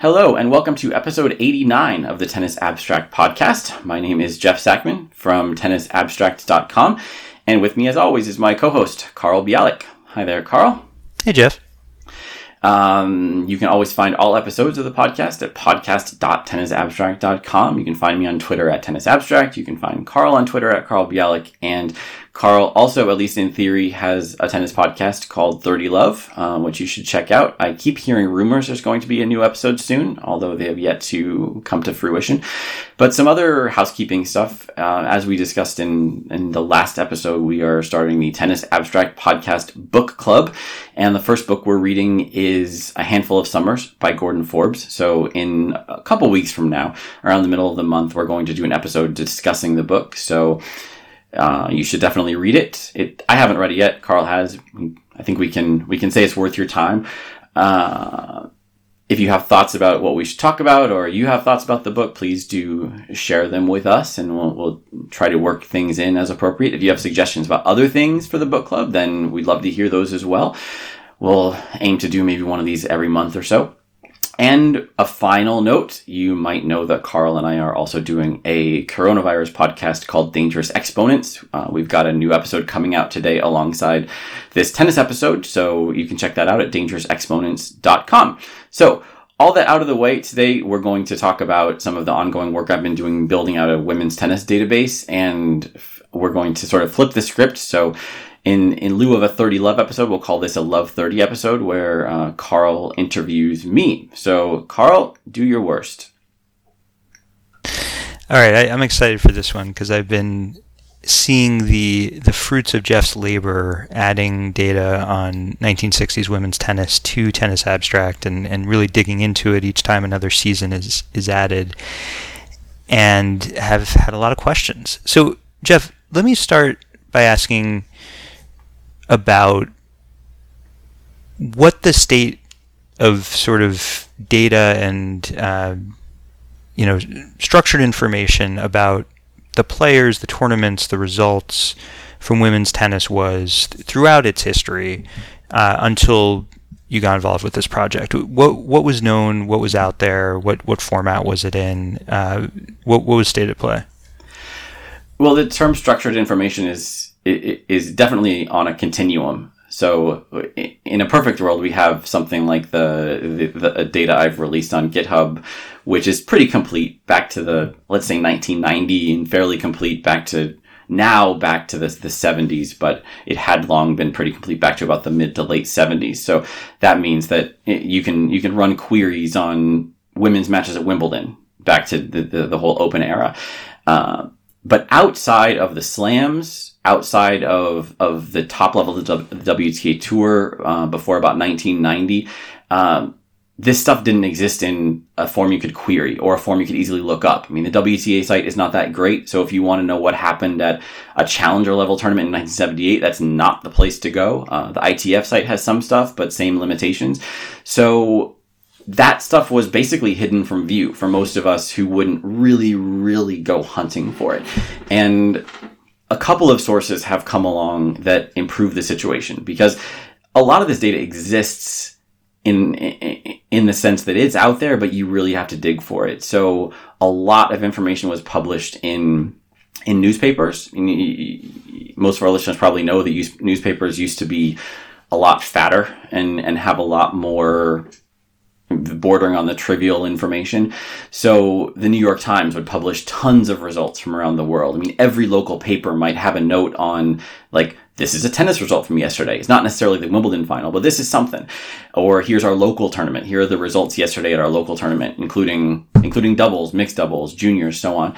Hello, and welcome to episode 89 of the Tennis Abstract podcast. My name is Jeff Sackmann from tennisabstract.com, and with me, as always, is my co host, Carl Bialik. Hi there, Carl. Hey, Jeff. Um, you can always find all episodes of the podcast at podcast.tennisabstract.com. You can find me on Twitter at tennisabstract. You can find Carl on Twitter at Carl Bialik. And Carl also, at least in theory, has a tennis podcast called 30 Love, um, which you should check out. I keep hearing rumors there's going to be a new episode soon, although they have yet to come to fruition. But some other housekeeping stuff. Uh, as we discussed in, in the last episode, we are starting the Tennis Abstract Podcast Book Club. And the first book we're reading is A Handful of Summers by Gordon Forbes. So in a couple weeks from now, around the middle of the month, we're going to do an episode discussing the book. So uh, you should definitely read it. It I haven't read it yet. Carl has. I think we can we can say it's worth your time. Uh, if you have thoughts about what we should talk about, or you have thoughts about the book, please do share them with us, and we'll, we'll try to work things in as appropriate. If you have suggestions about other things for the book club, then we'd love to hear those as well. We'll aim to do maybe one of these every month or so. And a final note, you might know that Carl and I are also doing a coronavirus podcast called Dangerous Exponents. Uh, we've got a new episode coming out today alongside this tennis episode, so you can check that out at dangerousexponents.com. So, all that out of the way, today we're going to talk about some of the ongoing work I've been doing building out a women's tennis database, and we're going to sort of flip the script. So, in in lieu of a 30 love episode we'll call this a love 30 episode where uh, carl interviews me. So carl do your worst. All right I, i'm excited for this one because i've been seeing the the fruits of jeff's labor adding data on 1960s women's tennis to tennis abstract and and really digging into it each time another season is is added and have had a lot of questions. So jeff let me start by asking about what the state of sort of data and uh, you know structured information about the players, the tournaments, the results from women's tennis was throughout its history uh, until you got involved with this project. What what was known? What was out there? What what format was it in? Uh, what what was state of play? Well, the term structured information is is definitely on a continuum. So in a perfect world, we have something like the, the, the, data I've released on GitHub, which is pretty complete back to the, let's say 1990 and fairly complete back to now back to the, the 70s, but it had long been pretty complete back to about the mid to late 70s. So that means that you can, you can run queries on women's matches at Wimbledon back to the, the, the whole open era. Uh, but outside of the slams, outside of of the top level of the WTA tour uh, before about 1990. Um, this stuff didn't exist in a form you could query or a form you could easily look up. I mean, the WTA site is not that great. So if you want to know what happened at a challenger level tournament in 1978, that's not the place to go. Uh, the ITF site has some stuff, but same limitations. So that stuff was basically hidden from view for most of us who wouldn't really, really go hunting for it. And a couple of sources have come along that improve the situation because a lot of this data exists in in the sense that it's out there, but you really have to dig for it. So a lot of information was published in in newspapers. Most of our listeners probably know that newspapers used to be a lot fatter and and have a lot more bordering on the trivial information. So the New York Times would publish tons of results from around the world. I mean, every local paper might have a note on like, this is a tennis result from yesterday. It's not necessarily the Wimbledon final, but this is something. Or here's our local tournament. Here are the results yesterday at our local tournament, including, including doubles, mixed doubles, juniors, so on.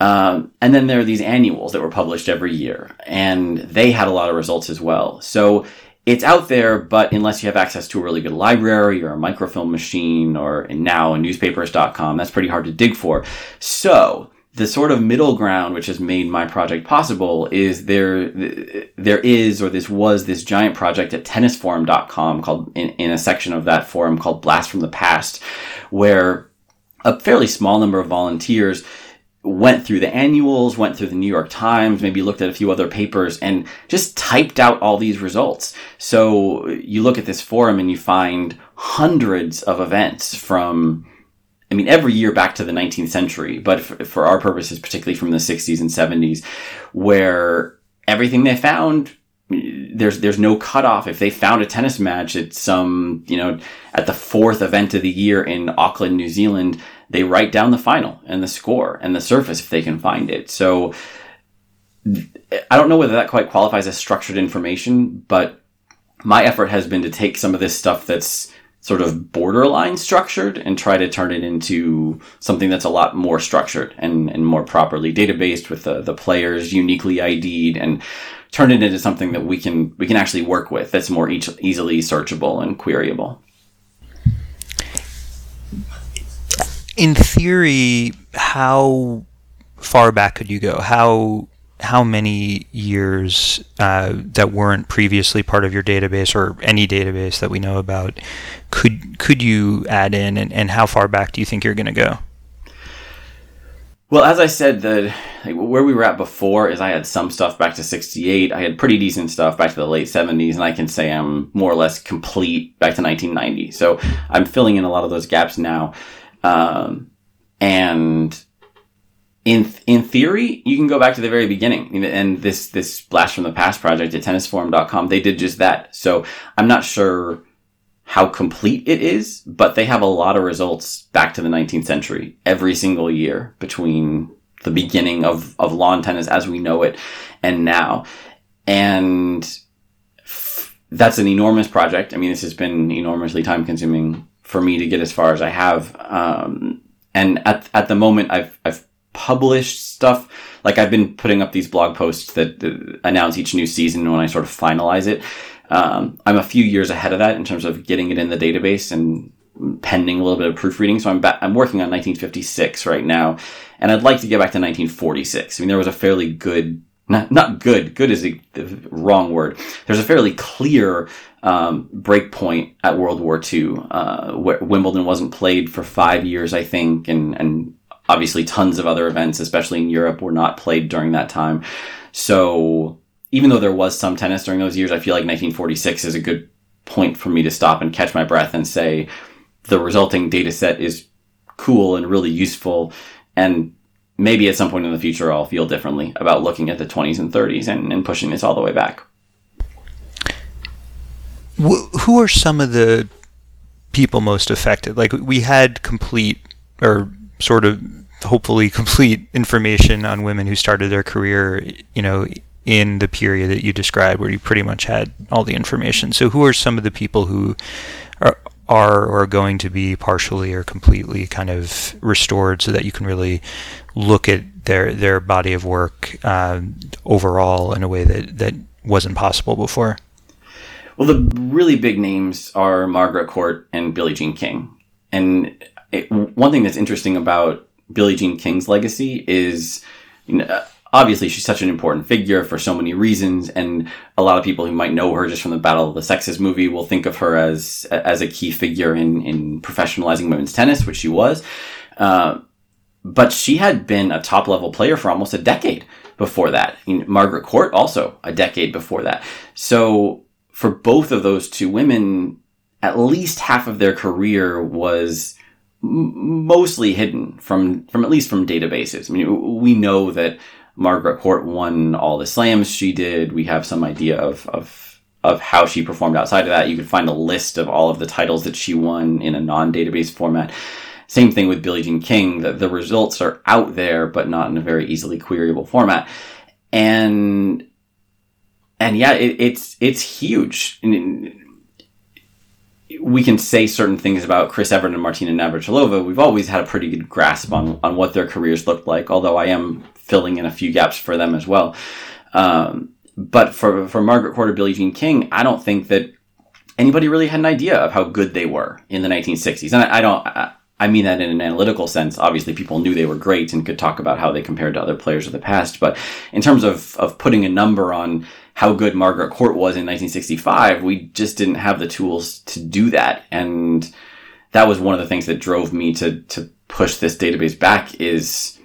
Um, and then there are these annuals that were published every year, and they had a lot of results as well. So it's out there, but unless you have access to a really good library or a microfilm machine or now newspapers.com, that's pretty hard to dig for. So the sort of middle ground which has made my project possible is there there is or this was this giant project at tennisforum.com called in, in a section of that forum called blast from the past where a fairly small number of volunteers went through the annuals, went through the New York Times, maybe looked at a few other papers and just typed out all these results. So you look at this forum and you find hundreds of events from I mean, every year back to the 19th century, but for, for our purposes, particularly from the 60s and 70s, where everything they found there's there's no cutoff. If they found a tennis match at some you know at the fourth event of the year in Auckland, New Zealand, they write down the final and the score and the surface if they can find it. So I don't know whether that quite qualifies as structured information, but my effort has been to take some of this stuff that's sort of borderline structured and try to turn it into something that's a lot more structured and, and more properly databased with the, the players uniquely ID'd and turn it into something that we can we can actually work with that's more easily searchable and queryable. In theory, how far back could you go? How how many years uh, that weren't previously part of your database or any database that we know about could could you add in and, and how far back do you think you're going to go? Well as i said the like, where we were at before is i had some stuff back to 68 i had pretty decent stuff back to the late 70s and i can say i'm more or less complete back to 1990 so i'm filling in a lot of those gaps now um, and in in theory, you can go back to the very beginning. And this this blast from the past project at tennisforum.com, they did just that. So I'm not sure how complete it is, but they have a lot of results back to the 19th century every single year between the beginning of, of lawn tennis as we know it and now. And that's an enormous project. I mean, this has been enormously time consuming for me to get as far as I have. Um, and at, at the moment, I've, I've published stuff. Like I've been putting up these blog posts that announce each new season when I sort of finalize it. Um, I'm a few years ahead of that in terms of getting it in the database and pending a little bit of proofreading. So I'm I'm working on 1956 right now, and I'd like to get back to 1946. I mean, there was a fairly good, not not good. Good is the, the wrong word. There's a fairly clear um, break point at World War II, uh, where Wimbledon wasn't played for five years, I think, and and obviously tons of other events, especially in Europe, were not played during that time. So even though there was some tennis during those years, I feel like 1946 is a good point for me to stop and catch my breath and say the resulting data set is cool and really useful. And maybe at some point in the future, I'll feel differently about looking at the 20s and 30s and, and pushing this all the way back. Who are some of the people most affected? Like we had complete or sort of hopefully complete information on women who started their career, you know, in the period that you described where you pretty much had all the information. So who are some of the people who are or are going to be partially or completely kind of restored so that you can really look at their their body of work um, overall in a way that that wasn't possible before? Well, the really big names are Margaret Court and Billie Jean King. And it, one thing that's interesting about Billie Jean King's legacy is, you know, obviously she's such an important figure for so many reasons, and a lot of people who might know her just from the Battle of the Sexes movie will think of her as as a key figure in in professionalizing women's tennis, which she was. Uh, but she had been a top level player for almost a decade before that. Margaret Court also a decade before that. So for both of those two women, at least half of their career was mostly hidden from from at least from databases. I mean, we know that Margaret Court won all the slams she did. We have some idea of of of how she performed outside of that. You could find a list of all of the titles that she won in a non-database format. Same thing with Billie Jean King. The, the results are out there, but not in a very easily queryable format. And and yeah, it, it's it's huge we can say certain things about Chris Evert and Martina Navratilova. We've always had a pretty good grasp on, on what their careers looked like, although I am filling in a few gaps for them as well. Um, but for, for Margaret Court or Billie Jean King, I don't think that anybody really had an idea of how good they were in the 1960s. And I, I don't, I, I mean that in an analytical sense. Obviously, people knew they were great and could talk about how they compared to other players of the past. But in terms of, of putting a number on how good Margaret Court was in 1965, we just didn't have the tools to do that. And that was one of the things that drove me to, to push this database back is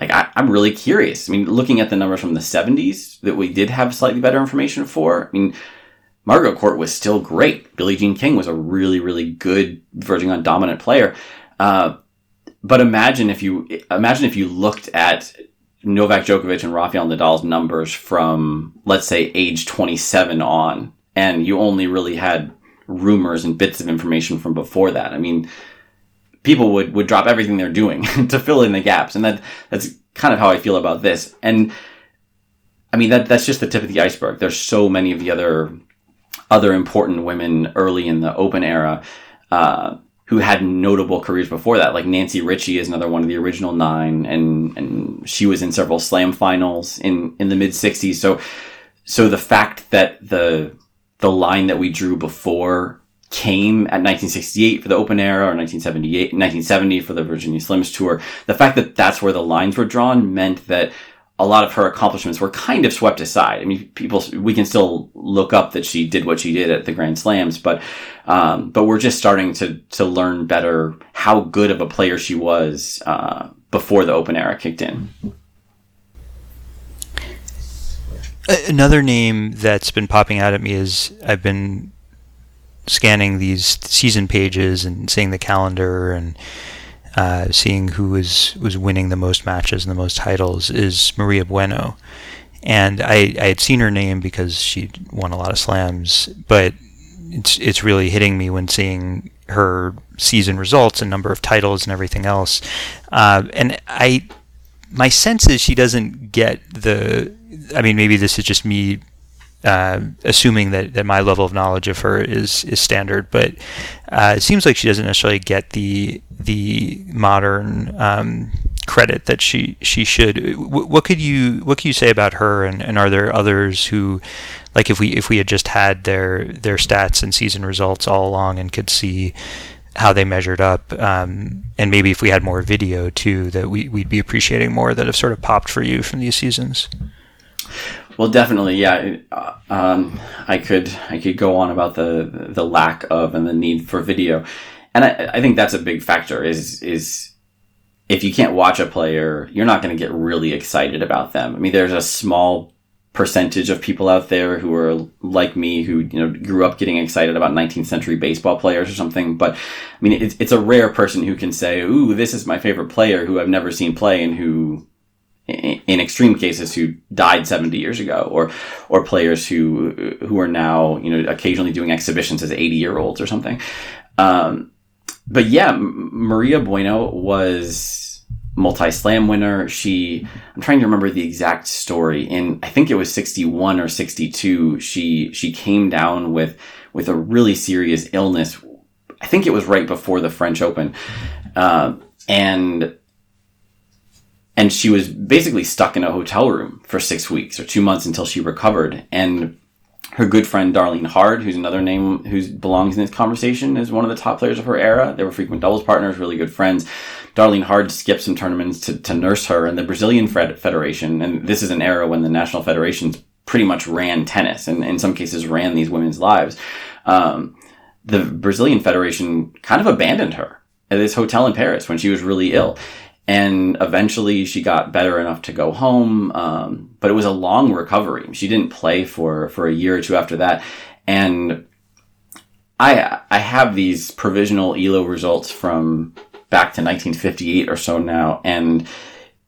like, I, am really curious. I mean, looking at the numbers from the 70s that we did have slightly better information for, I mean, Margaret Court was still great. Billie Jean King was a really, really good verging on dominant player. Uh, but imagine if you imagine if you looked at Novak Djokovic and Rafael Nadal's numbers from let's say age 27 on, and you only really had rumors and bits of information from before that. I mean, people would would drop everything they're doing to fill in the gaps, and that that's kind of how I feel about this. And I mean that that's just the tip of the iceberg. There's so many of the other other important women early in the Open era. Uh, who had notable careers before that. Like Nancy Richey is another one of the original nine, and and she was in several Slam finals in in the mid '60s. So so the fact that the the line that we drew before came at 1968 for the Open Era or 1978 1970 for the Virginia Slims tour, the fact that that's where the lines were drawn meant that a lot of her accomplishments were kind of swept aside. I mean, people we can still look up that she did what she did at the Grand Slams, but um, but we're just starting to to learn better how good of a player she was uh, before the Open era kicked in. Another name that's been popping out at me is I've been scanning these season pages and seeing the calendar and uh, seeing who was was winning the most matches and the most titles is Maria Bueno, and I I had seen her name because she won a lot of slams, but it's it's really hitting me when seeing her season results and number of titles and everything else, uh, and I my sense is she doesn't get the. I mean, maybe this is just me uh, assuming that, that my level of knowledge of her is is standard, but uh, it seems like she doesn't necessarily get the the modern um, credit that she she should. what could you what could you say about her? And, and are there others who, like, if we if we had just had their their stats and season results all along and could see how they measured up, um, and maybe if we had more video too, that we we'd be appreciating more that have sort of popped for you from these seasons. Well, definitely, yeah. Uh, um, I could I could go on about the the lack of and the need for video, and I, I think that's a big factor. Is is if you can't watch a player, you're not going to get really excited about them. I mean, there's a small percentage of people out there who are like me who you know grew up getting excited about 19th century baseball players or something but i mean it's, it's a rare person who can say ooh this is my favorite player who i've never seen play and who in extreme cases who died 70 years ago or or players who who are now you know occasionally doing exhibitions as 80 year olds or something. Um, but yeah maria bueno was multi slam winner. She i'm trying to remember the exact story. In i think it was 61 or 62 she she came down with with a really serious illness. I think it was right before the french open. Uh, and and she was basically stuck in a hotel room for six weeks or two months until she recovered. And her good friend Darlene Hard, who's another name who belongs in this conversation, is one of the top players of her era. They were frequent doubles partners, really good friends. Darlene Hard skipped some tournaments to, to nurse her, and the Brazilian Federation, and this is an era when the national federations pretty much ran tennis, and in some cases ran these women's lives. Um, the Brazilian Federation kind of abandoned her at this hotel in Paris when she was really ill and eventually she got better enough to go home. Um, but it was a long recovery. She didn't play for for a year or two after that, and I I have these provisional ELO results from back to 1958 or so now, and.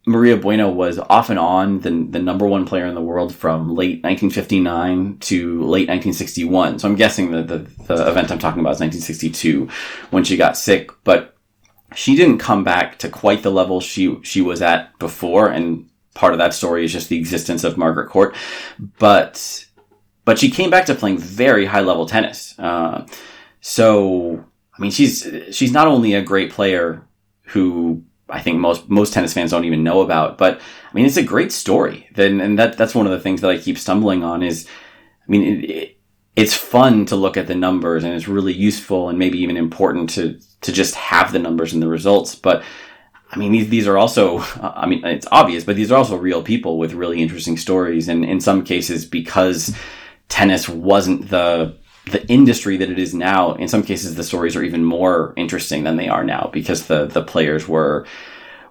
Maria Bueno was off and on the, the number one player in the world from late 1959 to late 1961. So I'm guessing that the, the event I'm talking about is 1962 when she got sick. But she didn't come back to quite the level she she was at before, and part of that story is just the existence of Margaret Court, but but she came back to playing very high level tennis. Uh, so I mean, she's she's not only a great player who I think most most tennis fans don't even know about, but I mean, it's a great story. Then and that that's one of the things that I keep stumbling on is, I mean. It, it, it's fun to look at the numbers and it's really useful and maybe even important to to just have the numbers and the results. But I mean, these, these are also, I mean, it's obvious, but these are also real people with really interesting stories. And in some cases, because tennis wasn't the, the industry that it is now, in some cases, the stories are even more interesting than they are now because the, the players were,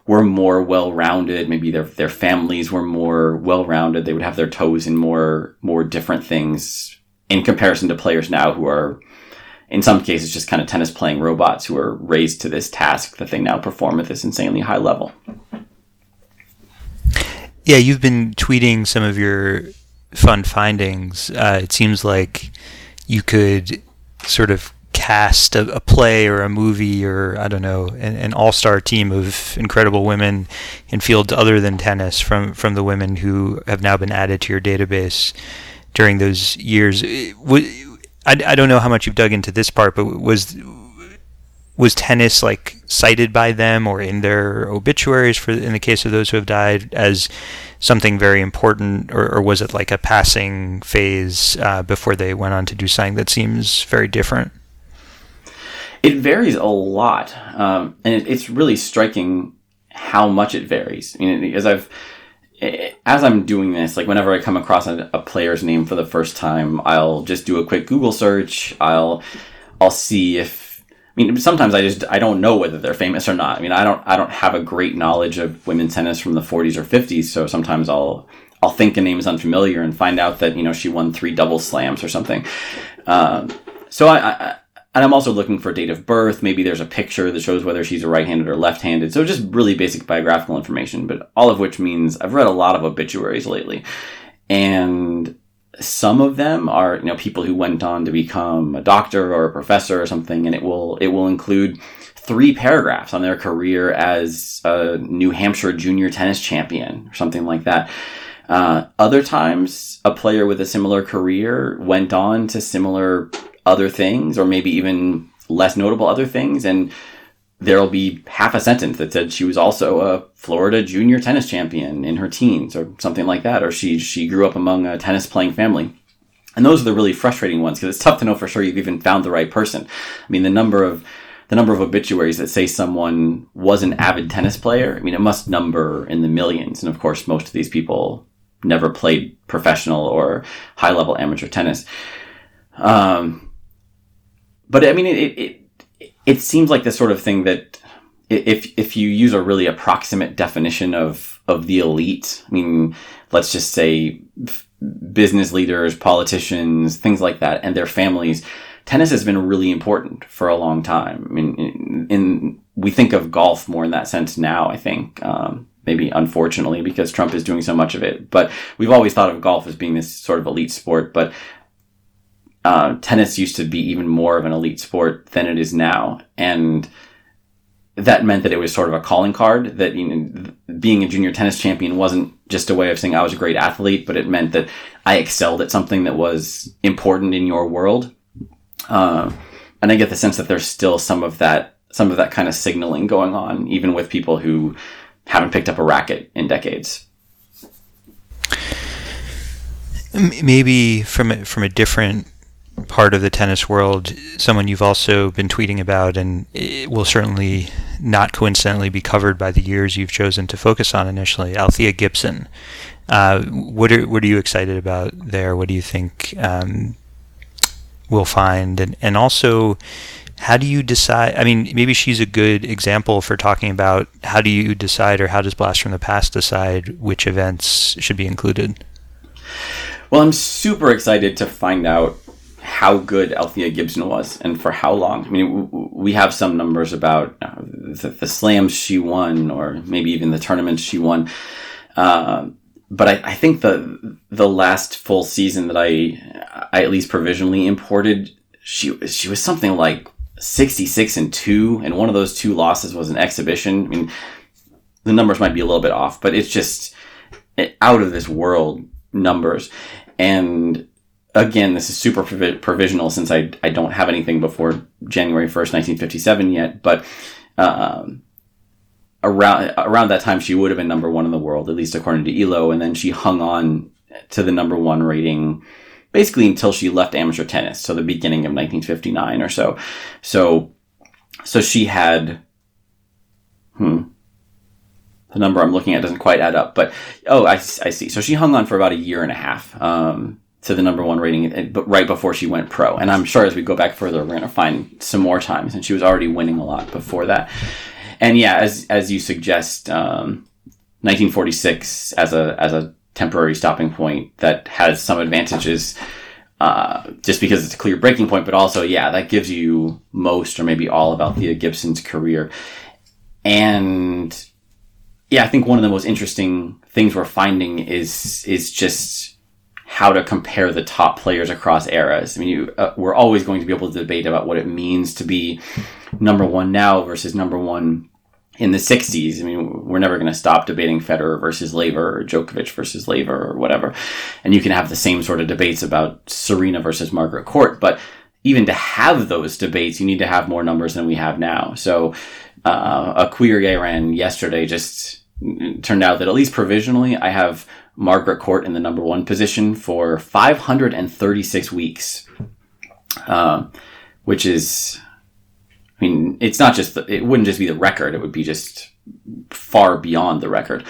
were more well-rounded. Maybe their, their families were more well-rounded. They would have their toes in more, more different things in comparison to players now who are, in some cases just kind of tennis playing robots who are raised to this task that they now perform at this insanely high level. Yeah, you've been tweeting some of your fun findings. Uh, it seems like you could sort of cast a, a, play or a movie or I don't know an, an, all-star team of incredible women in fields other than tennis from from the women who have now been added to your database during those years. I, I don't know how much you've dug into this part, but was was tennis like cited by them or in their obituaries for in the case of those who have died as something very important or, or was it like a passing phase uh, before they went on to do something that seems very different it varies a lot um, and it, it's really striking how much it varies I mean, as i've as i'm doing this like whenever i come across a, a player's name for the first time i'll just do a quick google search i'll i'll see if I mean, sometimes I just I don't know whether they're famous or not. I mean, I don't I don't have a great knowledge of women's tennis from the 40s or 50s, so sometimes I'll I'll think a name is unfamiliar and find out that you know she won three double slams or something. Um, so I, I and I'm also looking for date of birth. Maybe there's a picture that shows whether she's a right-handed or left-handed. So just really basic biographical information, but all of which means I've read a lot of obituaries lately, and some of them are you know people who went on to become a doctor or a professor or something and it will it will include three paragraphs on their career as a New Hampshire junior tennis champion or something like that. Uh, other times, a player with a similar career went on to similar other things, or maybe even less notable other things, and there'll be half a sentence that said she was also a Florida junior tennis champion in her teens or something like that, or she she grew up among a tennis playing family. And those are the really frustrating ones because it's tough to know for sure you've even found the right person. I mean, the number of the number of obituaries that say someone was an avid tennis player, I mean, it must number in the millions. And of course, most of these people never played professional or high level amateur tennis. Um, but I mean, it, it it seems like the sort of thing that if if you use a really approximate definition of of the elite, I mean, let's just say business leaders, politicians, things like that, and their families. Tennis has been really important for a long time. I mean, in, in we think of golf more in that sense now. I think um, maybe unfortunately because Trump is doing so much of it, but we've always thought of golf as being this sort of elite sport. But uh, tennis used to be even more of an elite sport than it is now, and that meant that it was sort of a calling card. That you know, being a junior tennis champion wasn't just a way of saying I was a great athlete, but it meant that I excelled at something that was important in your world. Uh, and I get the sense that there's still some of that, some of that kind of signaling going on, even with people who haven't picked up a racket in decades. Maybe from a, from a different part of the tennis world, someone you've also been tweeting about, and will certainly not coincidentally be covered by the years you've chosen to focus on initially. Althea Gibson. Uh, what are what are you excited about there? What do you think um, we'll find? And and also, how do you decide? I mean, maybe she's a good example for talking about how do you decide, or how does Blast from the Past decide which events should be included? Well, I'm super excited to find out how good Althea Gibson was and for how long. I mean, we have some numbers about uh, the, the, slams she won, or maybe even the tournaments she won. Uh, but I, I, think the the last full season that I I at least provisionally imported, she she was something like sixty six and two, and one of those two losses was an exhibition. I mean, the numbers might be a little bit off, but it's just out of this world numbers. And again, this is super provisional since I, I don't have anything before January 1st, 1957 yet, but um, around around that time she would have been number one in the world, at least according to Elo, and then she hung on to the number one rating basically until she left amateur tennis, so the beginning of 1959 or so. So, so she had, hmm, the number I'm looking at doesn't quite add up, but oh, I, I see. So she hung on for about a year and a half. Um, to the number one rating, eh, but right before she went pro. And I'm sure as we go back further, we're going to find some more times, and she was already winning a lot before that. And yeah, as as you suggest, um, 1946 as a as a temporary stopping point that has some advantages. uh, just because it's a clear breaking point, but also, yeah, that gives you most or maybe all about Althea Gibson's career. And yeah, I think one of the most interesting things we're finding is is just how to compare the top players across eras. I mean, you, uh, we're always going to be able to debate about what it means to be number one now versus number one in the 60s. I mean, we're never going to stop debating Federer versus Laver or Djokovic versus Laver or whatever. And you can have the same sort of debates about Serena versus Margaret Court. But even to have those debates, you need to have more numbers than we have now. So uh, a query I ran yesterday just turned out that at least provisionally, I have Margaret Court in the number one position for 536 weeks, uh, which is, I mean, it's not just, the, it wouldn't just be the record, it would be just far beyond the record.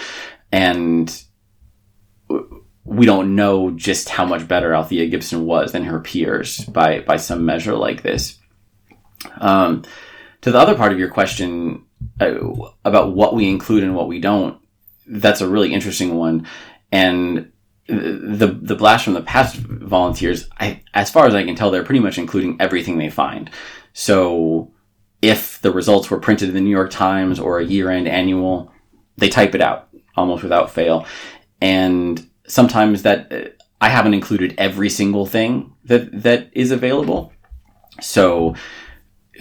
And we don't know just how much better Althea Gibson was than her peers by, by some measure like this. Um, to the other part of your question uh, about what we include and what we don't, that's a really interesting one and the the blast from the past volunteers, I, as far as I can tell, they're pretty much including everything they find. So if the results were printed in the New York Times or a year-end annual, they type it out almost without fail. And sometimes that I haven't included every single thing that that is available. So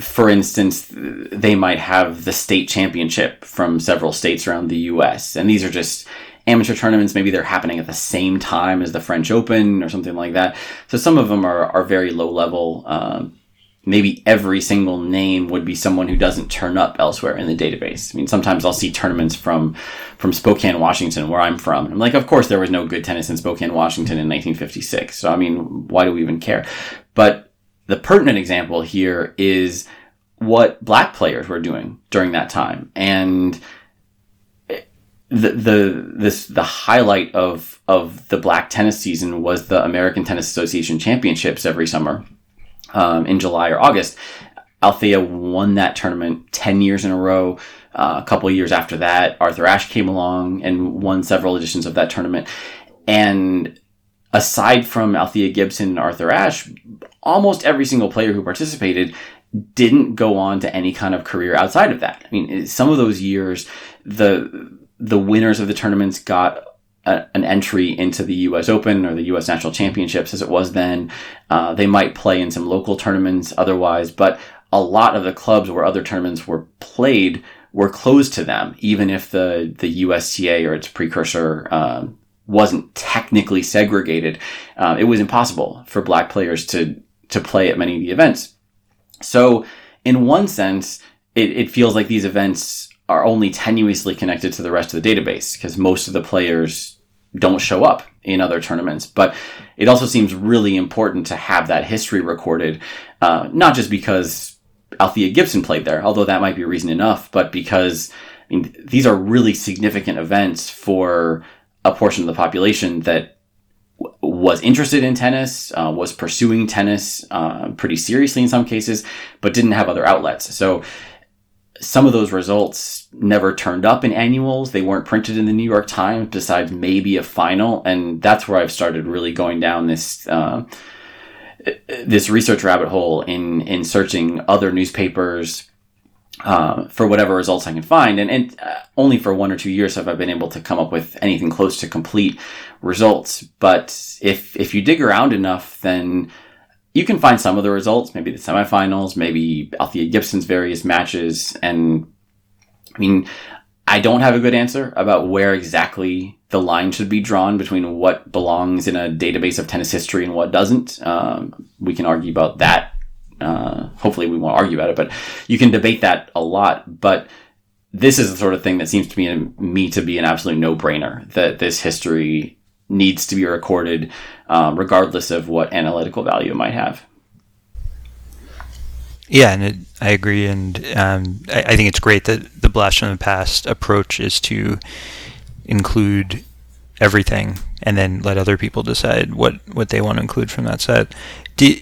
for instance, they might have the state championship from several states around the US. And these are just amateur tournaments. Maybe they're happening at the same time as the French Open or something like that. So some of them are, are very low level. Um, maybe every single name would be someone who doesn't turn up elsewhere in the database. I mean, sometimes I'll see tournaments from from Spokane, Washington, where I'm from. I'm like, of course, there was no good tennis in Spokane, Washington in 1956. So I mean, why do we even care? But the pertinent example here is what black players were doing during that time, and the the this the highlight of of the black tennis season was the American Tennis Association Championships every summer um, in July or August. Althea won that tournament ten years in a row. Uh, a couple years after that, Arthur Ashe came along and won several editions of that tournament. And aside from Althea Gibson and Arthur Ashe, almost every single player who participated didn't go on to any kind of career outside of that. I mean, some of those years, the the winners of the tournaments got a, an entry into the U.S. Open or the U.S. National Championships as it was then. Uh, they might play in some local tournaments otherwise, but a lot of the clubs where other tournaments were played were closed to them, even if the the USTA or its precursor um, wasn't technically segregated. Uh, it was impossible for black players to to play at many of the events. So, in one sense, it, it feels like these events are only tenuously connected to the rest of the database because most of the players don't show up in other tournaments. But it also seems really important to have that history recorded, uh, not just because Althea Gibson played there, although that might be reason enough, but because I mean, these are really significant events for a portion of the population that was interested in tennis, uh, was pursuing tennis uh, pretty seriously in some cases, but didn't have other outlets. So some of those results never turned up in annuals. They weren't printed in the New York Times besides maybe a final. And that's where I've started really going down this, uh, this research rabbit hole in, in searching other newspapers, uh, for whatever results I can find. And, and uh, only for one or two years have I been able to come up with anything close to complete results. But if, if you dig around enough, then, you can find some of the results, maybe the semifinals, maybe Althea Gibson's various matches. And I mean, I don't have a good answer about where exactly the line should be drawn between what belongs in a database of tennis history and what doesn't. Um, we can argue about that. Uh, hopefully, we won't argue about it, but you can debate that a lot. But this is the sort of thing that seems to me, me to be an absolute no brainer that this history needs to be recorded, um, regardless of what analytical value it might have. Yeah, and it, I agree, and um, I, I, think it's great that the blast from the past approach is to include everything and then let other people decide what, what they want to include from that set. Do,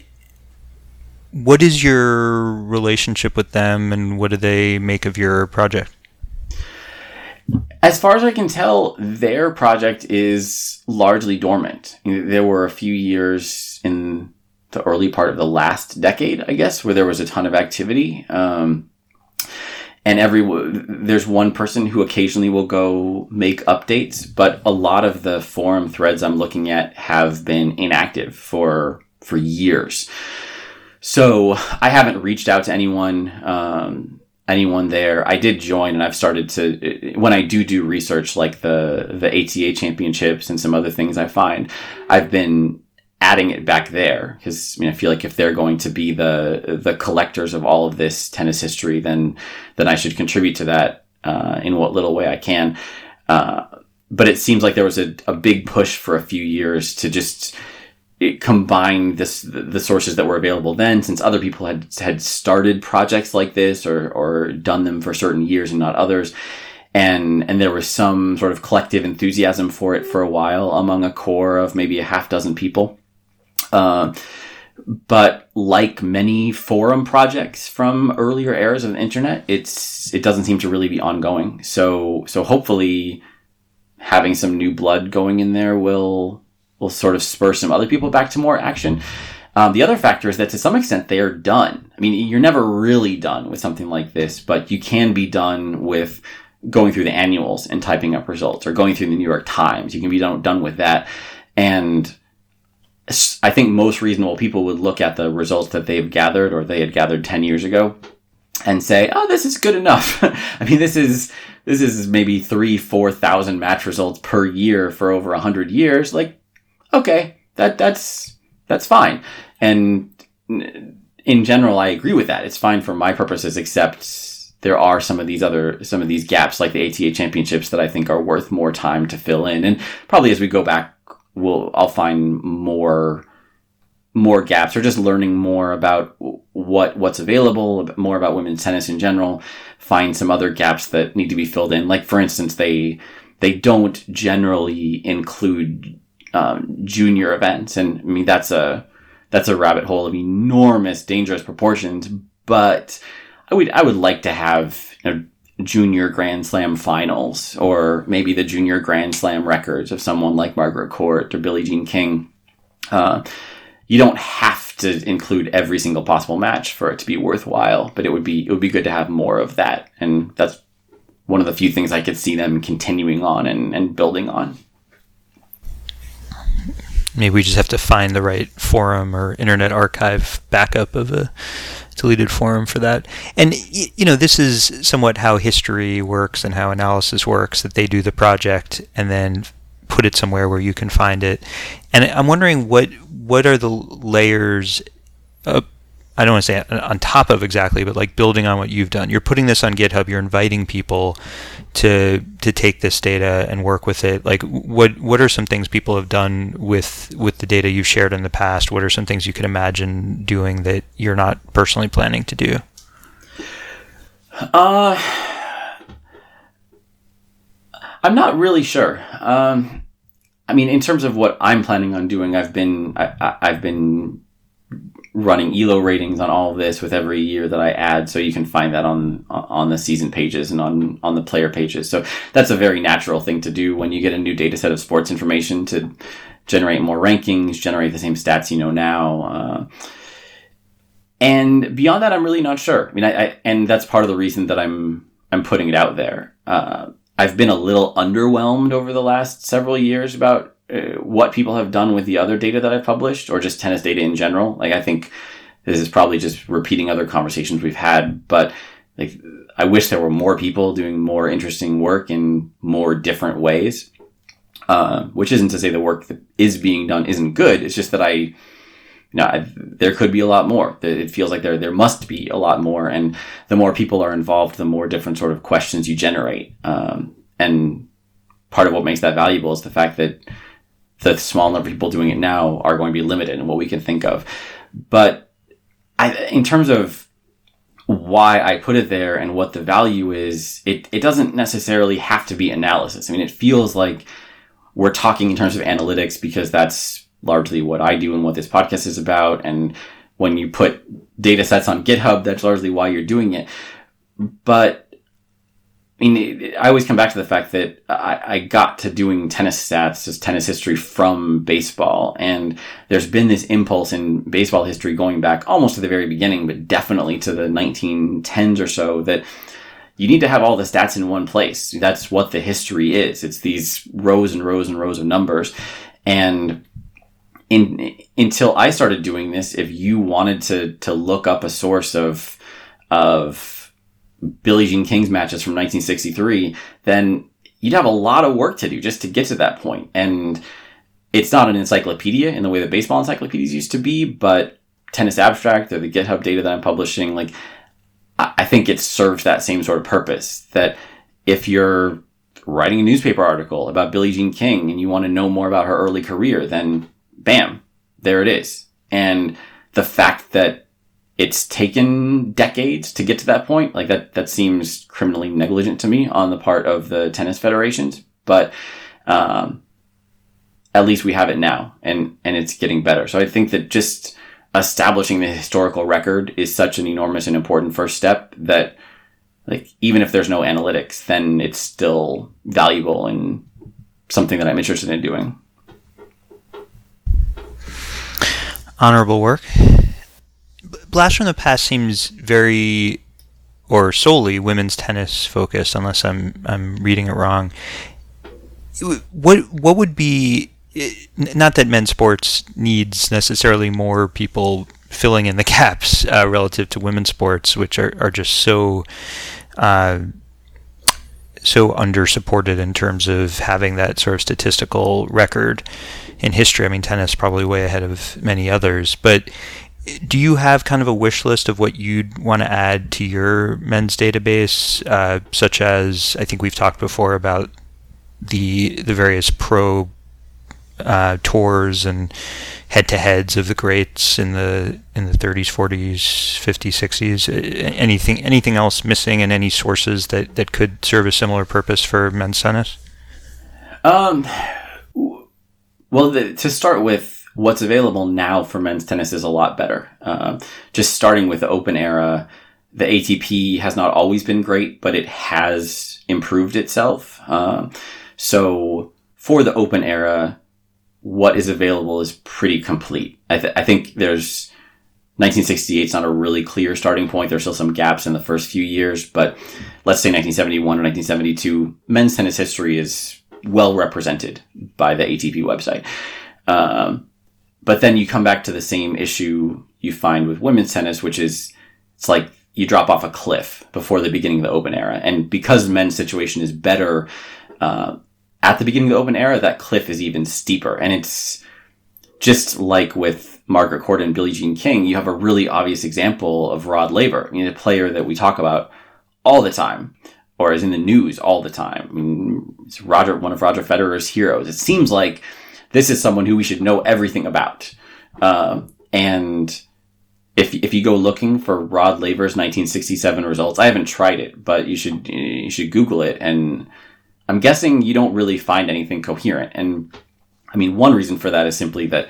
what is your relationship with them, and what do they make of your project? As far as I can tell, their project is largely dormant. There were a few years in the early part of the last decade, I guess, where there was a ton of activity. Um, and every there's one person who occasionally will go make updates, but a lot of the forum threads I'm looking at have been inactive for for years. So I haven't reached out to anyone. Um, anyone there. I did join and I've started to when I do do research like the the ATA championships and some other things I find I've been adding it back there because I mean I feel like if they're going to be the the collectors of all of this tennis history then then I should contribute to that uh, in what little way I can. Uh, but it seems like there was a, a big push for a few years to just combine this the sources that were available then since other people had had started projects like this or or done them for certain years and not others. And and there was some sort of collective enthusiasm for it for a while among a core of maybe a half dozen people. Uh, but like many forum projects from earlier eras of the internet it's it doesn't seem to really be ongoing. So so hopefully having some new blood going in there will will sort of spur some other people back to more action. Um, the other factor is that to some extent they are done. I mean, you're never really done with something like this, but you can be done with going through the annuals and typing up results or going through the New York Times. You can be done, done with that. And I think most reasonable people would look at the results that they've gathered or they had gathered 10 years ago and say, "Oh, this is good enough." I mean, this is this is maybe three, four thousand match results per year for over a hundred years. Like, okay, that that's that's fine. And in general, I agree with that. It's fine for my purposes, except there are some of these other some of these gaps, like the ATA championships, that I think are worth more time to fill in. And probably as we go back, we'll I'll find more more gaps or just learning more about what what's available, more about women's tennis in general. Find some other gaps that need to be filled in. Like for instance, they they don't generally include um, junior events, and I mean that's a that's a rabbit hole of enormous, dangerous proportions. But I would I would like to have you know, junior Grand Slam finals, or maybe the junior Grand Slam records of someone like Margaret Court or Billie Jean King. Uh, you don't have to include every single possible match for it to be worthwhile, but it would be it would be good to have more of that, and that's one of the few things I could see them continuing on and, and building on maybe we just have to find the right forum or internet archive backup of a deleted forum for that. And you know, this is somewhat how history works and how analysis works. That they do the project and then put it somewhere where you can find it. And I'm wondering what what are the layers I don't want to say on top of exactly, but like building on what you've done. You're putting this on GitHub. You're inviting people to to take this data and work with it. Like, what what are some things people have done with with the data you've shared in the past? What are some things you could imagine doing that you're not personally planning to do? Uh, I'm not really sure. Um, I mean, in terms of what I'm planning on doing, I've been I, I've been running elo ratings on all of this with every year that I add so you can find that on on the season pages and on on the player pages. So that's a very natural thing to do when you get a new data set of sports information to generate more rankings generate the same stats you know now uh, and beyond that I'm really not sure. I mean I, I, and that's part of the reason that I'm I'm putting it out there. Uh, I've been a little underwhelmed over the last several years about what people have done with the other data that I've published, or just tennis data in general. Like I think this is probably just repeating other conversations we've had, but like I wish there were more people doing more interesting work in more different ways. Uh, which isn't to say the work that is being done isn't good. It's just that I, you know, I, there could be a lot more. It feels like there there must be a lot more, and the more people are involved, the more different sort of questions you generate. Um, and part of what makes that valuable is the fact that the small number of people doing it now are going to be limited in what we can think of. But I, in terms of why I put it there and what the value is, it, it doesn't necessarily have to be analysis. I mean, it feels like we're talking in terms of analytics because that's largely what I do and what this podcast is about. And when you put data sets on GitHub, that's largely why you're doing it. But I mean, I always come back to the fact that I, I, got to doing tennis stats as tennis history from baseball. And there's been this impulse in baseball history going back almost to the very beginning, but definitely to the 1910s or so that you need to have all the stats in one place. That's what the history is. It's these rows and rows and rows of numbers. And in, until I started doing this, if you wanted to, to look up a source of, of, Billie Jean King's matches from 1963, then you'd have a lot of work to do just to get to that point. And it's not an encyclopedia in the way that baseball encyclopedias used to be, but Tennis Abstract or the GitHub data that I'm publishing, like, I think it serves that same sort of purpose. That if you're writing a newspaper article about Billie Jean King and you want to know more about her early career, then bam, there it is. And the fact that it's taken decades to get to that point. Like that, that seems criminally negligent to me on the part of the tennis federations. But um, at least we have it now, and and it's getting better. So I think that just establishing the historical record is such an enormous and important first step that like even if there's no analytics, then it's still valuable and something that I'm interested in doing. Honorable work. Blast from the Past seems very or solely women's tennis focused, unless I'm I'm reading it wrong. What what would be not that men's sports needs necessarily more people filling in the gaps uh, relative to women's sports, which are, are just so uh, so under supported in terms of having that sort of statistical record in history. I mean, tennis probably way ahead of many others, but do you have kind of a wish list of what you'd want to add to your men's database, uh, such as I think we've talked before about the the various pro uh, tours and head-to-heads of the greats in the in the 30s, 40s, 50s, 60s. Anything anything else missing, and any sources that that could serve a similar purpose for men's tennis? Um. Well, the, to start with, what's available now for men's tennis is a lot better. Uh, just starting with the Open era, the ATP has not always been great, but it has improved itself. Uh, so for the Open era, what is available is pretty complete. I, th- I think there's 1968 is not a really clear starting point. There's still some gaps in the first few years, but let's say 1971 or 1972, men's tennis history is well represented by the ATP website. Um, but then you come back to the same issue you find with women's tennis, which is it's like you drop off a cliff before the beginning of the open era. And because men's situation is better uh, at the beginning of the open era, that cliff is even steeper. And it's just like with Margaret Court and Billie Jean King, you have a really obvious example of Rod Laver, you know, a player that we talk about all the time or is in the news all the time. I mean, it's Roger, one of Roger Federer's heroes. It seems like this is someone who we should know everything about. Um, and if if you go looking for Rod Laver's 1967 results, I haven't tried it, but you should you should Google it. And I'm guessing you don't really find anything coherent. And I mean, one reason for that is simply that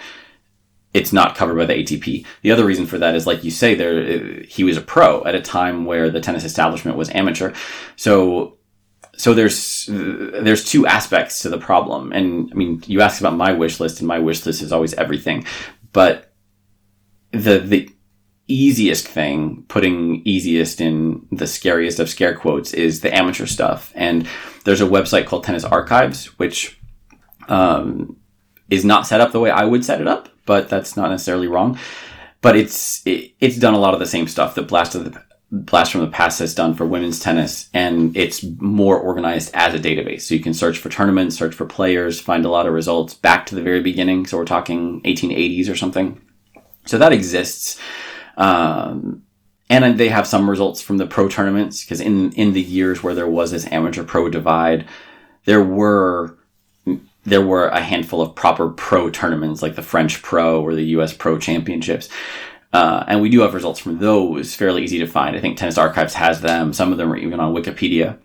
it's not covered by the ATP. The other reason for that is, like you say, there he was a pro at a time where the tennis establishment was amateur. So so there's there's two aspects to the problem. And i mean you asked about my wish list and my wish list is always everything. But the the easiest thing putting easiest in the scariest of scare quotes is the amateur stuff. And there's a website called tennis archives which um, is not set up the way i would set it up but that's not necessarily wrong. But it's it, it's done a lot of the same stuff. That blast of the Blast from the Past has done for women's tennis, and it's more organized as a database. So you can search for tournaments, search for players, find a lot of results back to the very beginning. So we're talking 1880s or something. So that exists. Um, and they have some results from the pro tournaments because in in the years where there was this amateur pro divide, there were there were a handful of proper pro tournaments like the French Pro or the U.S. Pro Championships. Uh, and we do have results from those fairly easy to find. I think Tennis Archives has them. Some of them are even on Wikipedia.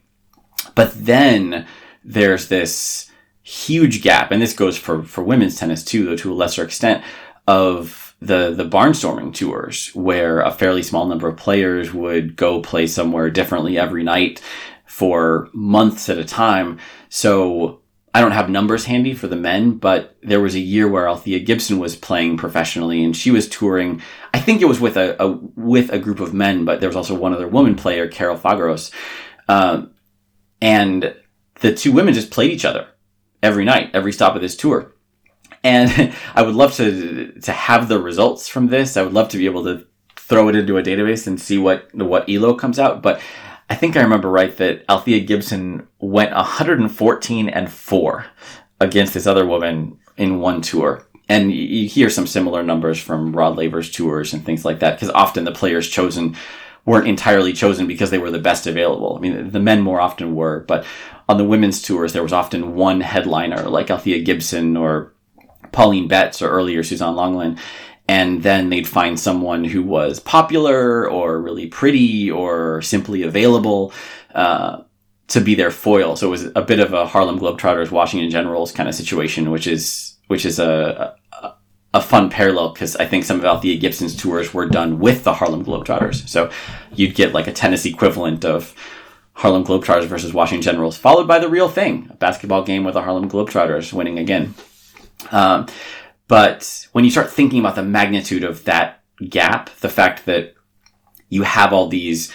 But then there's this huge gap, and this goes for, for women's tennis too, though to a lesser extent, of the, the barnstorming tours, where a fairly small number of players would go play somewhere differently every night for months at a time. So I don't have numbers handy for the men, but there was a year where Althea Gibson was playing professionally and she was touring. I think it was with a, a with a group of men, but there was also one other woman player, Karol Fageros. Um, and the two women just played each other every night, every stop of this tour. And I would love to to have the results from this. I would love to be able to throw it into a database and see what what elo comes out. But I think I remember right that Althea Gibson went 114 and four against this other woman in one tour. And you hear some similar numbers from Rod Laver's tours and things like that, because often the players chosen weren't entirely chosen because they were the best available. I mean, the men more often were, but on the women's tours, there was often one headliner like Althea Gibson or Pauline Betz or earlier Suzanne Lenglen and then they'd find someone who was popular or really pretty or simply available uh, to be their foil. So it was a bit of a Harlem Globetrotters, Washington Generals kind of situation, which is which is a a, a fun parallel because I think some of Althea Gibson's tours were done with the Harlem Globetrotters. So you'd get like a tennis equivalent of Harlem Globetrotters versus Washington Generals, followed by the real thing, a basketball game with the Harlem Globetrotters winning again. Um, but when you start thinking about the magnitude of that gap, the fact that you have all these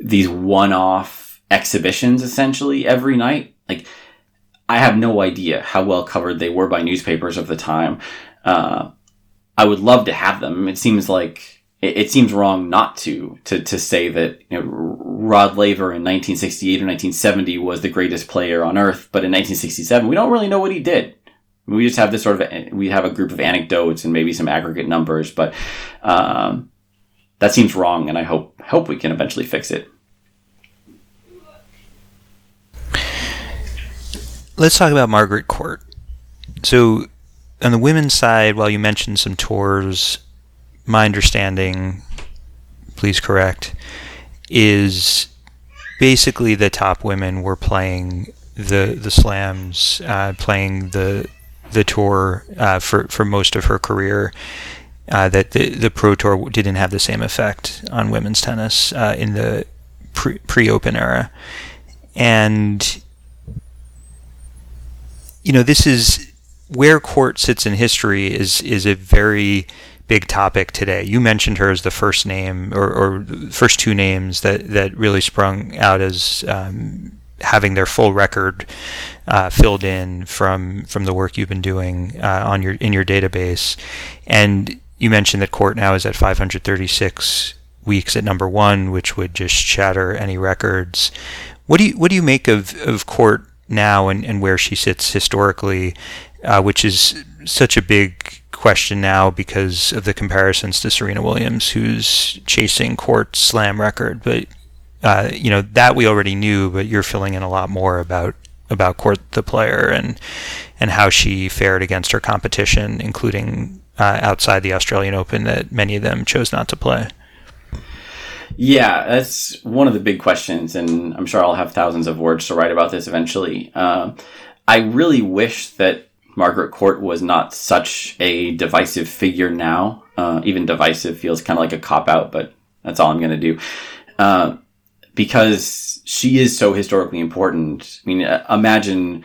these one-off exhibitions essentially every night, like I have no idea how well covered they were by newspapers of the time. Uh, I would love to have them. It seems like it, it, seems wrong not to to to say that you know, Rod Laver in 1968 or 1970 was the greatest player on earth, but in 1967 we don't really know what he did we just have this sort of we have a group of anecdotes and maybe some aggregate numbers, but um, that seems wrong, and I hope hope we can eventually fix it. Let's talk about Margaret Court. So, on the women's side, while you mentioned some tours, my understanding, please correct, is basically the top women were playing the the slams, uh, playing the the tour uh, for for most of her career. Uh, that the the pro tour didn't have the same effect on women's tennis uh, in the pre Open era, and you know this is where court sits in history is is a very big topic today. You mentioned her as the first name or, or first two names that, that really sprung out as um, having their full record uh, filled in from from the work you've been doing uh, on your in your database. And you mentioned that Court now is at 536 weeks at number one, which would just shatter any records. What do you what do you make of, of Court now and, and where she sits historically, uh, which is such a big question now because of the comparisons to Serena Williams, who's chasing Court's slam record. But uh, you know that we already knew, but you're filling in a lot more about about Court the player and and how she fared against her competition, including uh, outside the Australian Open that many of them chose not to play. Yeah, that's one of the big questions, and I'm sure I'll have thousands of words to write about this eventually. Uh, I really wish that Margaret Court was not such a divisive figure now. Uh, even divisive feels kind of like a cop out, but that's all I'm going to do. Uh, because she is so historically important. I mean, uh, imagine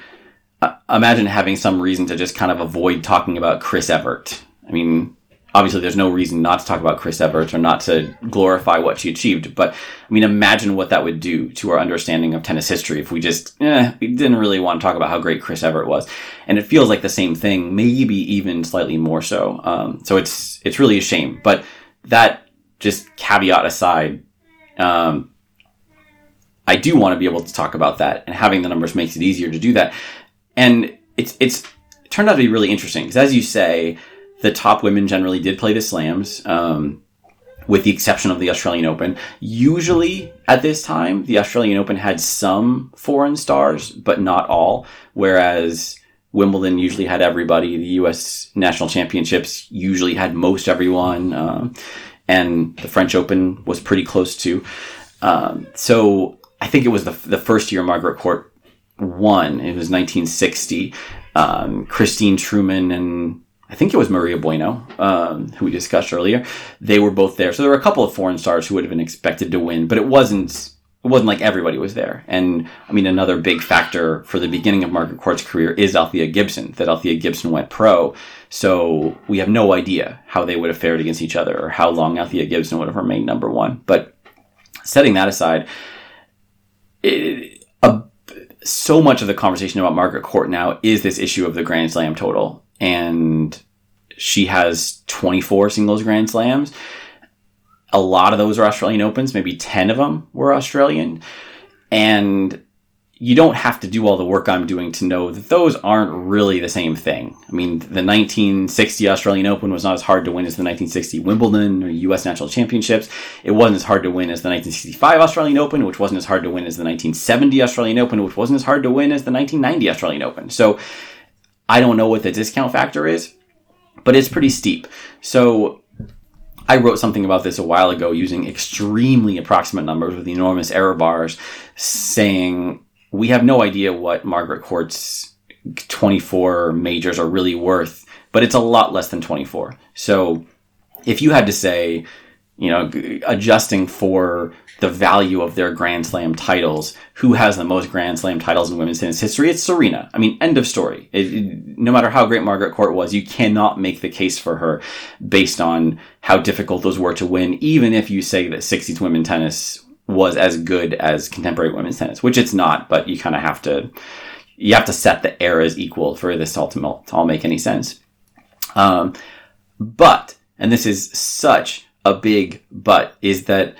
uh, imagine having some reason to just kind of avoid talking about Chris Evert. I mean, obviously there's no reason not to talk about Chris Evert or not to glorify what she achieved. But I mean, imagine what that would do to our understanding of tennis history if we just eh, we didn't really want to talk about how great Chris Evert was. And it feels like the same thing, maybe even slightly more so. Um, so it's it's really a shame. But that just caveat aside. Um, I do want to be able to talk about that, and having the numbers makes it easier to do that. And it's it's it turned out to be really interesting because, as you say, the top women generally did play the slams. Um, with the exception of the Australian Open. Usually at this time, the Australian Open had some foreign stars, but not all. Whereas Wimbledon usually had everybody. The U.S. National Championships usually had most everyone, um, and the French Open was pretty close to. Um, so I think it was the, the first year Margaret Court won. It was 1960. Um, Christine Truman and I think it was Maria Bueno, um, who we discussed earlier. They were both there. So there were a couple of foreign stars who would have been expected to win, but it wasn't it wasn't like everybody was there. And I mean, another big factor for the beginning of Margaret Court's career is Althea Gibson, that Althea Gibson went pro. So we have no idea how they would have fared against each other or how long Althea Gibson would have remained number one. But setting that aside, it, a, so much of the conversation about Margaret Court now is this issue of the Grand Slam total. And she has 24 singles Grand Slams a lot of those are Australian Opens, maybe 10 of them were Australian. And you don't have to do all the work I'm doing to know that those aren't really the same thing. I mean, the 1960 Australian Open was not as hard to win as the 1960 Wimbledon or US National Championships. It wasn't as hard to win as the 1965 Australian Open, which wasn't as hard to win as the 1970 Australian Open, which wasn't as hard to win as the 1990 Australian Open. So I don't know what the discount factor is, but it's pretty steep. So I wrote something about this a while ago using extremely approximate numbers with enormous error bars, saying we have no idea what Margaret Court's 24 majors are really worth, but it's a lot less than 24. So if you had to say, you know, adjusting for the value of their Grand Slam titles. Who has the most Grand Slam titles in women's tennis history? It's Serena. I mean, end of story. It, it, no matter how great Margaret Court was, you cannot make the case for her based on how difficult those were to win, even if you say that 60s women tennis was as good as contemporary women's tennis, which it's not, but you kind of have to, you have to set the eras equal for this to all, to all make any sense. Um, but, and this is such a big but, is that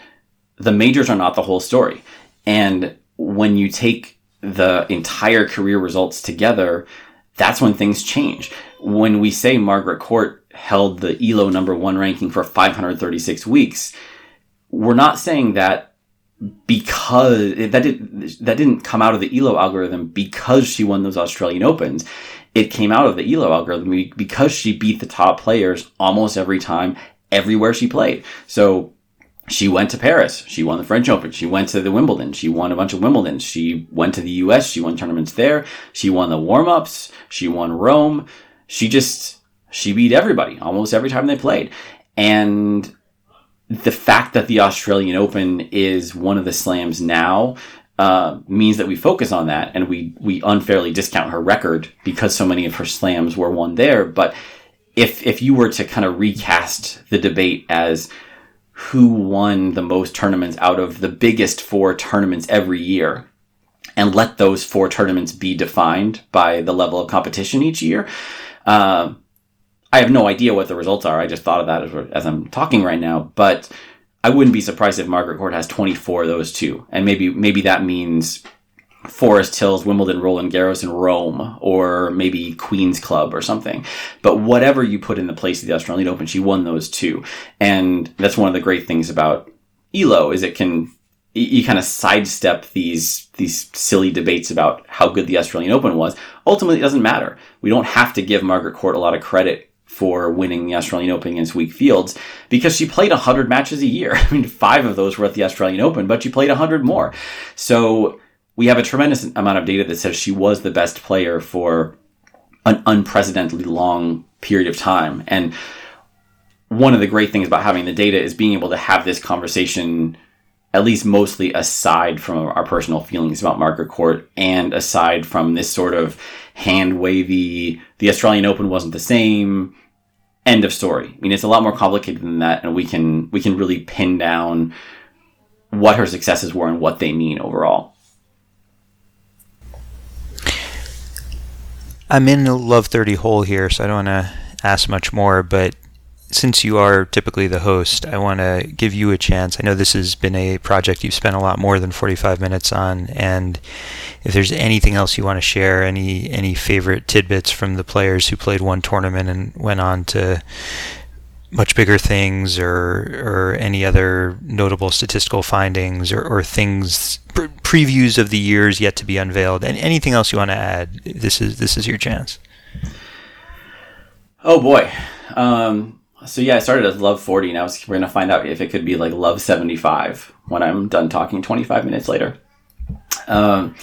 the majors are not the whole story. And when you take the entire career results together, that's when things change. When we say Margaret Court held the ELO number one ranking for 536 weeks, we're not saying that because that did, that didn't come out of the ELO algorithm because she won those Australian Opens. It came out of the ELO algorithm because she beat the top players almost every time, everywhere she played. So she went to Paris. She won the French Open. She went to the Wimbledon. She won a bunch of Wimbledons. She went to the US. She won tournaments there. She won the warm ups. She won Rome. She just, she beat everybody almost every time they played. And the fact that the Australian Open is one of the slams now uh, means that we focus on that and we, we unfairly discount her record because so many of her slams were won there. But if, if you were to kind of recast the debate as, who won the most tournaments out of the biggest four tournaments every year and let those four tournaments be defined by the level of competition each year. Uh, I have no idea what the results are. I just thought of that as, as I'm talking right now, but I wouldn't be surprised if Margaret Court has 24 of those too. And maybe, maybe that means Forest Hills, Wimbledon, Roland Garros, and Rome, or maybe Queen's Club or something. But whatever you put in the place of the Australian Open, she won those two. And that's one of the great things about ELO is it can you kind of sidestep these these silly debates about how good the Australian Open was. Ultimately, it doesn't matter. We don't have to give Margaret Court a lot of credit for winning the Australian Open against weak fields because she played 100 matches a year. I mean, five of those were at the Australian Open, but she played 100 more. So we have a tremendous amount of data that says she was the best player for an unprecedentedly long period of time. And one of the great things about having the data is being able to have this conversation, at least mostly aside from our personal feelings about Margaret Court and aside from this sort of hand wavy, the Australian Open wasn't the same. End of story. I mean, it's a lot more complicated than that, and we can we can really pin down what her successes were and what they mean overall. I'm in the Love 30 hole here, so I don't want to ask much more, but since you are typically the host, I want to give you a chance. I know this has been a project you've spent a lot more than 45 minutes on, and if there's anything else you want to share, any any favorite tidbits from the players who played one tournament and went on to much bigger things or or any other notable statistical findings or, or things pre- previews of the years yet to be unveiled and anything else you want to add this is this is your chance oh boy um, so yeah i started as love 40 now we're going to find out if it could be like love 75 when i'm done talking 25 minutes later um,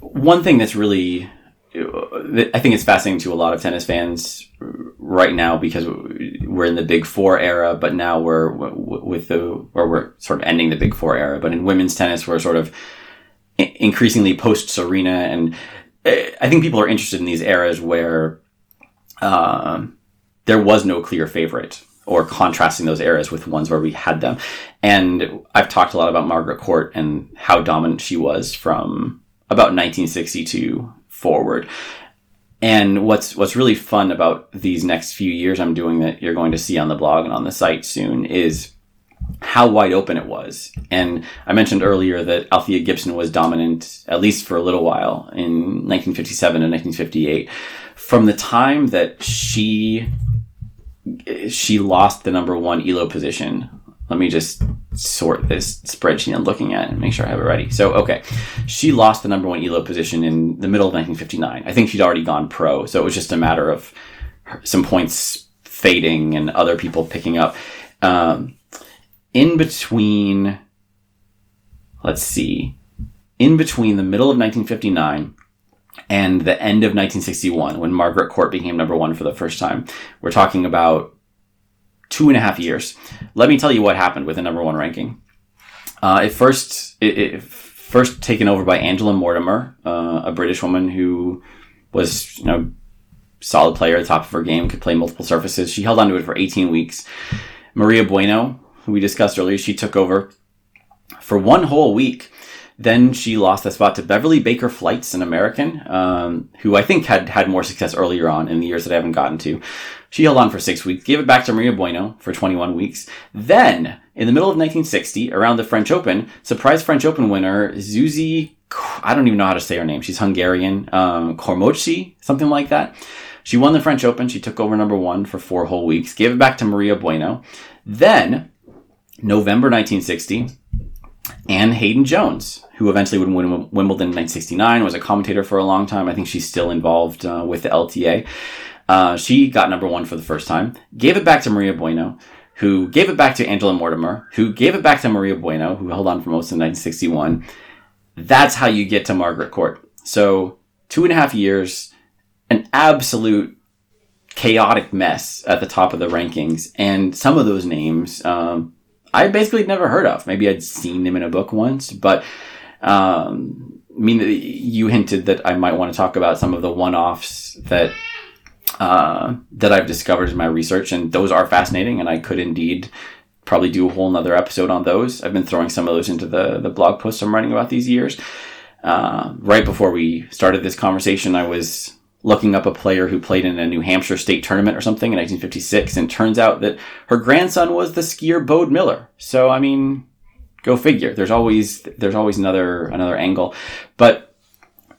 one thing that's really I think it's fascinating to a lot of tennis fans right now because we're in the Big Four era, but now we're with the or we're sort of ending the Big Four era. But in women's tennis, we're sort of increasingly post Serena, and eh, I think people are interested in these eras where uh, there was no clear favorite or contrasting those eras with ones where we had them. And I've talked a lot about Margaret Court and how dominant she was from about 1962 forward. And what's what's really fun about these next few years I'm doing that you're going to see on the blog and on the site soon is how wide open it was. And I mentioned earlier that Althea Gibson was dominant, at least for a little while, in 1957 and 1958. From the time that she she lost the number one ELO position. Let me just sort this spreadsheet I'm looking at and make sure I have it ready. So, okay, she lost the number one ELO position in the middle of 1959. I think she'd already gone pro, so it was just a matter of some points fading and other people picking up. Um, in between, let's see, in between the middle of 1959 and the end of 1961, when Margaret Court became number one for the first time. We're talking about two and a half years. Let me tell you what happened with the number one ranking. Uh, it first, it, it, first taken over by Angela Mortimer, uh, a British woman who was, you know, solid player at the top of her game, could play multiple surfaces. She held onto it for 18 weeks. Maria Bueno, who we discussed earlier, she took over for one whole week. Then she lost that spot to Beverly Baker Fleitz, an American, um, who I think had had more success earlier on in the years that I haven't gotten to. She held on for six weeks, gave it back to Maria Bueno for 21 weeks. Then, in the middle of 1960, around the French Open, surprise French Open winner Zuzi, I don't even know how to say her name. She's Hungarian, um, Körmöczy, something like that. She won the French Open. She took over number one for four whole weeks, gave it back to Maria Bueno. Then, November 1960, Ann Haydon Jones, who eventually would win Wimbledon in 1969, was a commentator for a long time. I think she's still involved uh, with the LTA. Uh, she got number one for the first time, gave it back to Maria Bueno, who gave it back to Angela Mortimer, who gave it back to Maria Bueno, who held on for most of 1961. That's how you get to Margaret Court. So, two and a half years, an absolute chaotic mess at the top of the rankings. And some of those names, um, I basically never heard of. Maybe I'd seen them in a book once, but um, I mean, you hinted that I might want to talk about some of the one-offs that uh, that I've discovered in my research, and those are fascinating, and I could indeed probably do a whole nother episode on those. I've been throwing some of those into the the blog posts I'm writing about these years. Uh, right before we started this conversation, I was looking up a player who played in a New Hampshire state tournament or something in 1956, and turns out that her grandson was the skier Bode Miller. So I mean, go figure. There's always there's always another another angle, but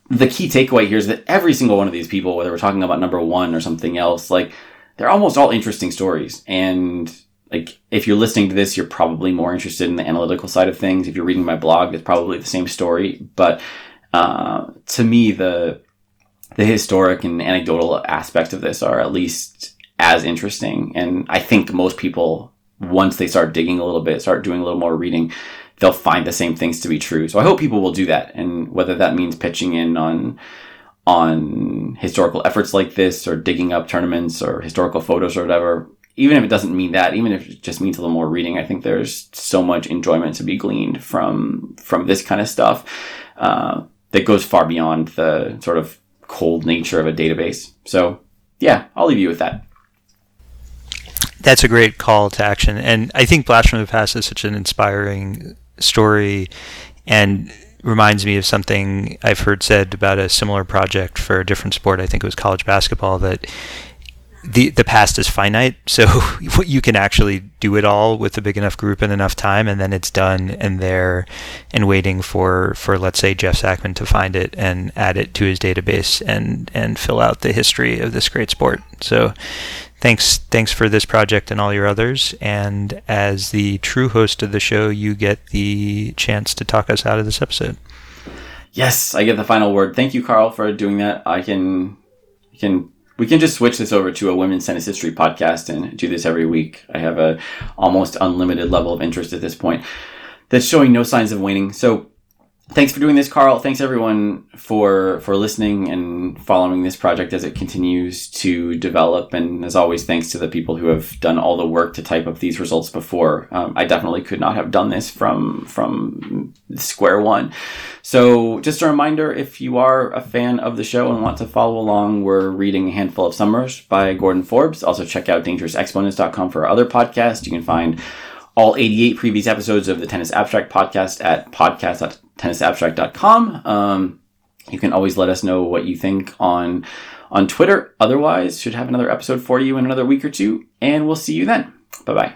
the key takeaway here is that every single one of these people, whether we're talking about number one or something else, like they're almost all interesting stories. And like if you're listening to this, you're probably more interested in the analytical side of things. If you're reading my blog, it's probably the same story. But uh, to me, the the historic and anecdotal aspects of this are at least as interesting. And I think most people, once they start digging a little bit, start doing a little more reading, they'll find the same things to be true. So I hope people will do that. And whether that means pitching in on, on historical efforts like this or digging up tournaments or historical photos or whatever, even if it doesn't mean that, even if it just means a little more reading, I think there's so much enjoyment to be gleaned from, from this kind of stuff, uh, that goes far beyond the sort of cold nature of a database. So, yeah, I'll leave you with that. That's a great call to action. And I think Blast from the Past is such an inspiring story and reminds me of something I've heard said about a similar project for a different sport. I think it was college basketball that the the past is finite, so you can actually do it all with a big enough group and enough time, and then it's done and there, and waiting for for let's say Jeff Sackmann to find it and add it to his database and and fill out the history of this great sport. So, thanks thanks for this project and all your others. And as the true host of the show, you get the chance to talk us out of this episode. Yes, I get the final word. Thank you, Carl, for doing that. I can can we can just switch this over to a women's tennis history podcast and do this every week. I have a almost unlimited level of interest at this point that's showing no signs of waning. So thanks for doing this, Carl. Thanks everyone for for listening and following this project as it continues to develop. And as always, thanks to the people who have done all the work to type up these results before. Um, I definitely could not have done this from from square one. So just a reminder, if you are a fan of the show and want to follow along, we're reading a handful of summers by Gordon Forbes. Also check out dangerousexponents.com for our other podcasts. You can find all 88 previous episodes of the Tennis Abstract podcast at podcast.tennisabstract.com. Um, you can always let us know what you think on on Twitter. Otherwise, should have another episode for you in another week or two, and we'll see you then. Bye bye.